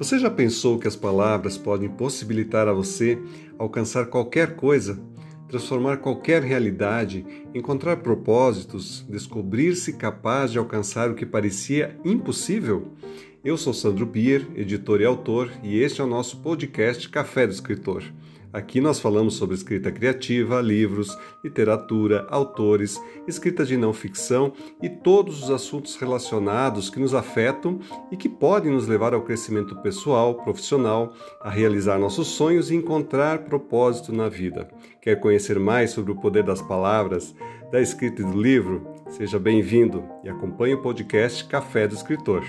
Você já pensou que as palavras podem possibilitar a você alcançar qualquer coisa, transformar qualquer realidade, encontrar propósitos, descobrir-se capaz de alcançar o que parecia impossível? Eu sou Sandro Bier, editor e autor, e este é o nosso podcast Café do Escritor. Aqui nós falamos sobre escrita criativa, livros, literatura, autores, escrita de não ficção e todos os assuntos relacionados que nos afetam e que podem nos levar ao crescimento pessoal, profissional, a realizar nossos sonhos e encontrar propósito na vida. Quer conhecer mais sobre o poder das palavras, da escrita e do livro? Seja bem-vindo e acompanhe o podcast Café do Escritor.